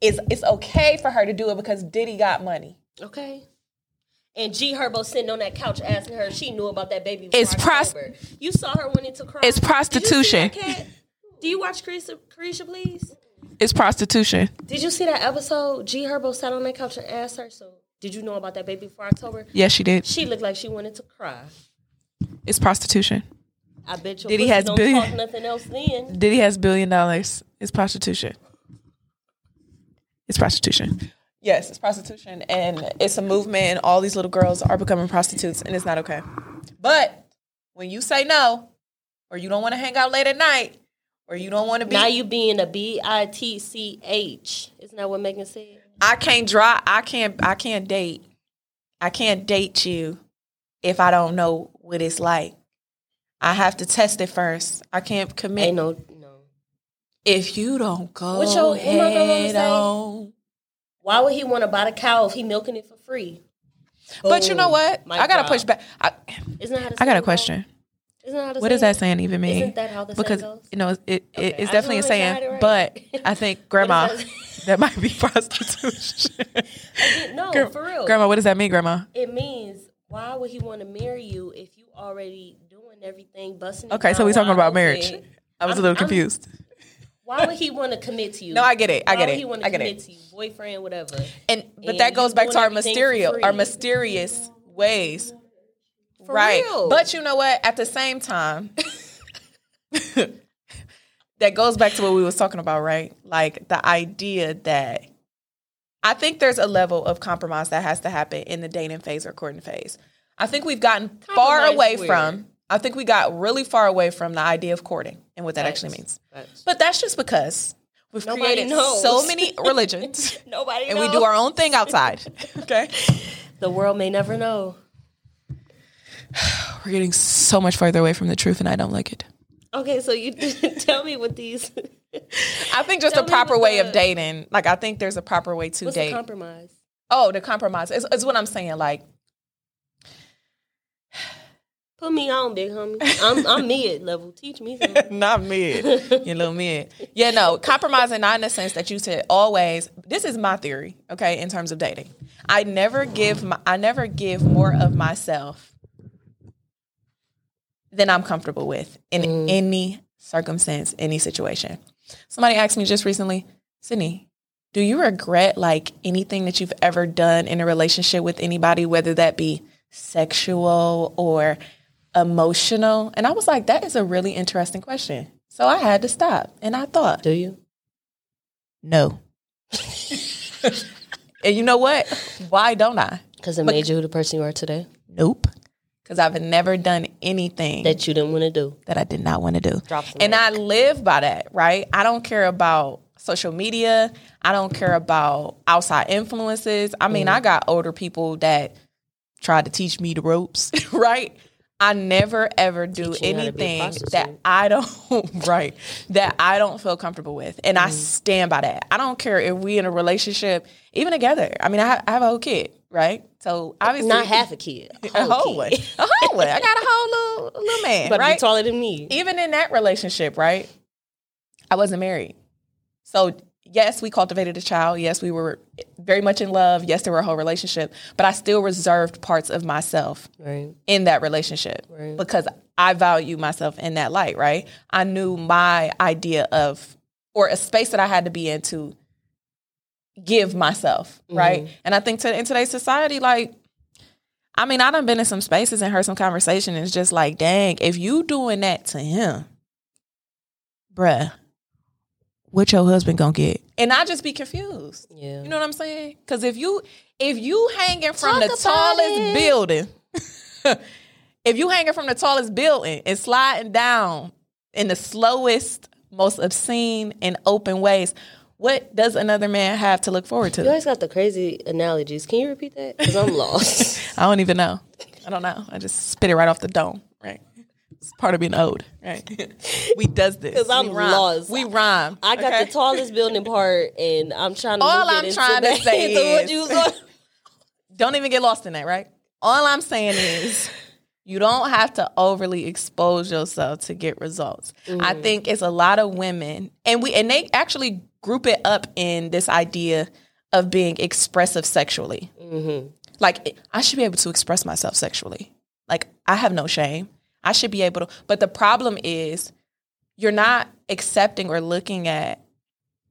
it's it's okay for her to do it because Diddy got money. Okay. And G Herbo sitting on that couch asking her if she knew about that baby. It's pros- You saw her wanting to cry. It's Did you see prostitution. that cat? Do you watch Caresha, Caresha, please? It's prostitution. Did you see that episode? G Herbo sat on that couch and asked her, so did you know about that baby before October? Yes, she did. She looked like she wanted to cry. It's prostitution. I bet your Diddy pussy has don't billion- talk nothing else then. Diddy has billion dollars. It's prostitution. It's prostitution. Yes, it's prostitution, and it's a movement, and all these little girls are becoming prostitutes, and it's not okay. But when you say no, or you don't want to hang out late at night, or you don't want to be, Now you being a B I T C H. Isn't that what Megan said? I can't draw. I can't. I can't date. I can't date you if I don't know what it's like. I have to test it first. I can't commit Ain't no no. If you don't go What your- what my grandmama head on. Why would he want to buy the cow if he milking it for free? But you know oh what? I gotta push back. I, that I got a question. goes? Isn't that how the What does that saying even mean? Isn't that how the because goes? you know it, it Okay, it's definitely a just wanna make sure I saying, right. but I think grandma does that might be prostitution. No, Gra- for real. Grandma, what does that mean, Grandma? It means why would he want to marry you if you already doing everything, busting? Okay, so we talking about marriage. I was a I'm- little I'm- confused. Why would he want to commit to you? No, I get it. I get it. Why get would it. He want I to get commit it. to you, boyfriend, whatever. And but And that goes back to our mysterious, our mysterious ways, For right? real. But you know what? At the same time, that goes back to what we was talking about, right? Like the idea that I think there's a level of compromise that has to happen in the dating phase or courting phase. I think we've gotten far away from. I think we got really far away from the idea of courting and what that actually means. But that's just because we've Nobody created knows. so many religions Nobody and we do our own thing outside. Okay. The world may never know. We're getting so much farther away from the truth and I don't like it. Okay, so you tell me what these. I think just Tell a proper way the- of dating. Like I think there's a proper way to What's date. compromise? oh, the compromise. It's, it's what I'm saying. Like Put me on, big homie. I'm I'm mid level. Teach me something. not mid. you little mid. Yeah, no, compromising not in the sense that you said always. This is my theory, okay, in terms of dating. I never give my I never give more of myself than I'm comfortable with in mm. any circumstance, any situation. Somebody asked me just recently, Sydnei, do you regret like anything that you've ever done in a relationship with anybody, whether that be sexual or emotional? And I was like, that is a really interesting question. So I had to stop and I thought, Do you? no. and you know what? Why don't I? Because it made you the person you are today. Nope. Because I've never done anything that, you didn't want to do. That I did not want to do. And I live by that, right? I don't care about social media. I don't care about outside influences. I mean, mm. I got older people that tried to teach me the ropes, right? I never ever do Teaching you how to be a anything that I don't right that I don't feel comfortable with, and I mm. stand by that. I don't care if we in a relationship, even together. I mean, I have, I have a whole kid, right? So obviously, Not half a kid. A a whole, whole one, a whole one. I got a whole little little man, But right? taller than me. even in that relationship, right? I wasn't married. So, yes, we cultivated a child. Yes, we were very much in love. Yes, there were a whole relationship, but I still reserved parts of myself Right. in that relationship Right. because I value myself in that light, right? I knew my idea of, or a space that I had to be in to give myself, mm-hmm. right? And I think to, in today's society, like, I mean, I done been in some spaces and heard some conversation. And it's just like, dang, if you doing that to him, bruh, what your husband gonna get? And I just be confused. Yeah. You know what I'm saying? Because if you if you hanging from Talk the tallest it. building, if you hanging from the tallest building and sliding down in the slowest, most obscene and open ways, what does another man have to look forward to? You to? always got the crazy analogies. Can you repeat that? Because I'm lost. I don't even know. I don't know. I just spit it right off the dome. Right. It's part of being old. Right. we does this. Because I'm we rhyme. lost. We rhyme. I got okay? the tallest building part, and I'm trying to. All I'm into trying to say into what is- you was on. don't even get lost in that, right? All I'm saying is you don't have to overly expose yourself to get results. I think it's a lot of women and we and they actually group it up in this idea of being expressive sexually. Mm-hmm. Like I should be able to express myself sexually. Like I have no shame. I should be able to. But the problem is you're not accepting or looking at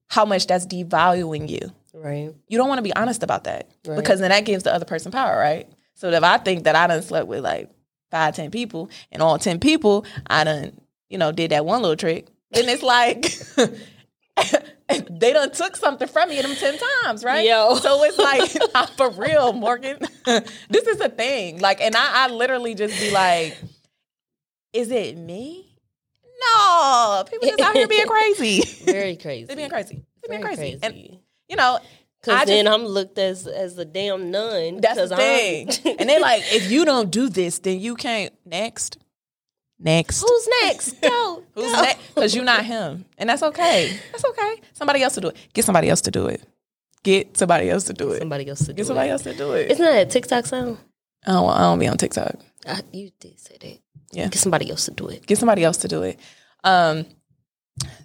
how much that's devaluing you. Right. You don't want to be honest about that Right. because then that gives the other person power, right? So if I think that I done slept with like five, ten people, and all ten people I done, you know, did that one little trick, then it's like they done took something from me them ten times, right? Yo. So it's like for real, Morgan. this is a thing. Like, and I, I literally just be like, is it me? No, people just out here being crazy. Very crazy. They're being crazy. They're being crazy. crazy. And you know, I Because just- then I'm looked as as a damn nun. That's the thing. and they're like, if you don't do this, then you can't. Next, next. Who's next? Go. Who's go. next? Because you're not him, and that's okay. That's okay. Somebody else to do it. Get somebody else to do it. Get somebody else to do it. Somebody else to do Get somebody else to do it. Isn't that a TikTok sound? I don't. I don't be on TikTok. Uh, you did say that. Yeah. Get somebody else to do it. Get somebody else to do it. Um.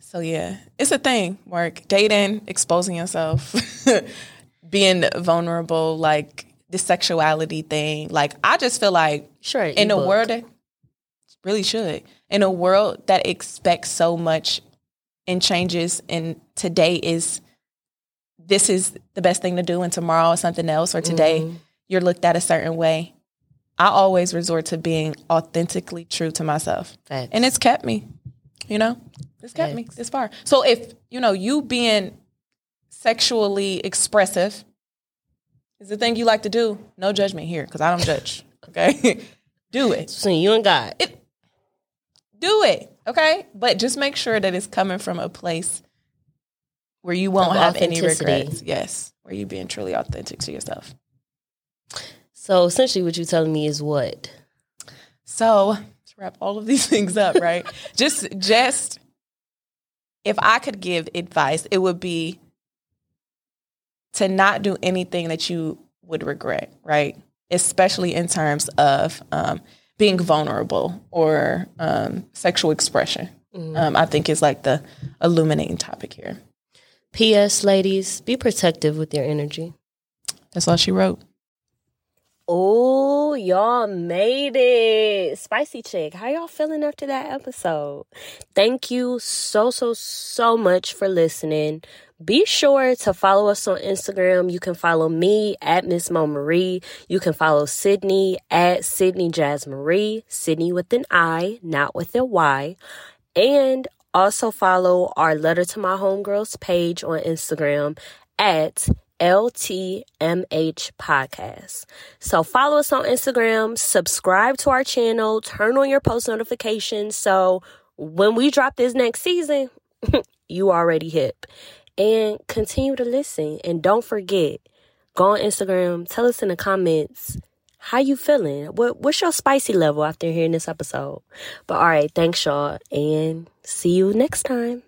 So yeah, it's a thing. Work, dating, exposing yourself, being vulnerable, like the sexuality thing. Like I just feel like Sure. in a world that really should in a world that expects so much and changes and today is this is the best thing to do and tomorrow is something else or today Mhm. you're looked at a certain way i always resort to being authentically true to myself. Facts. and it's kept me you know? It's kept me. Facts. this far. So if you know you being sexually expressive is the thing you like to do no judgment here because i don't judge okay? Do it. So you and God. it do it okay? But just make sure that it's coming from a place where you won't Of have any regrets. Yes where you being truly authentic to yourself So essentially, what you're telling me is what? so to wrap all of these things up right just just if i could give advice it would be to not do anything that you would regret right especially in terms of um, being vulnerable or um, sexual expression um, i think is like the illuminating topic here P.S. Ladies, be protective with your energy. that's all she wrote Oh, y'all made it. Spicy Chick, how y'all feeling after that episode? Thank you so, so, so much for listening. Be sure to follow us on Instagram. You can follow me at Miss Mo Marie. You can follow Sydnei at Sydnei Jazz Marie. Sydnei with an I, not with a Y. And also follow our Letter to My Homegirls page on Instagram at LTMH Podcast. So follow us on Instagram, subscribe to our channel, turn on your post notifications so when we drop this next season, you already hip. And continue to listen. And don't forget, go on Instagram, tell us in the comments how you feeling. What what's your spicy level after hearing this episode? But all right, thanks y'all and see you next time.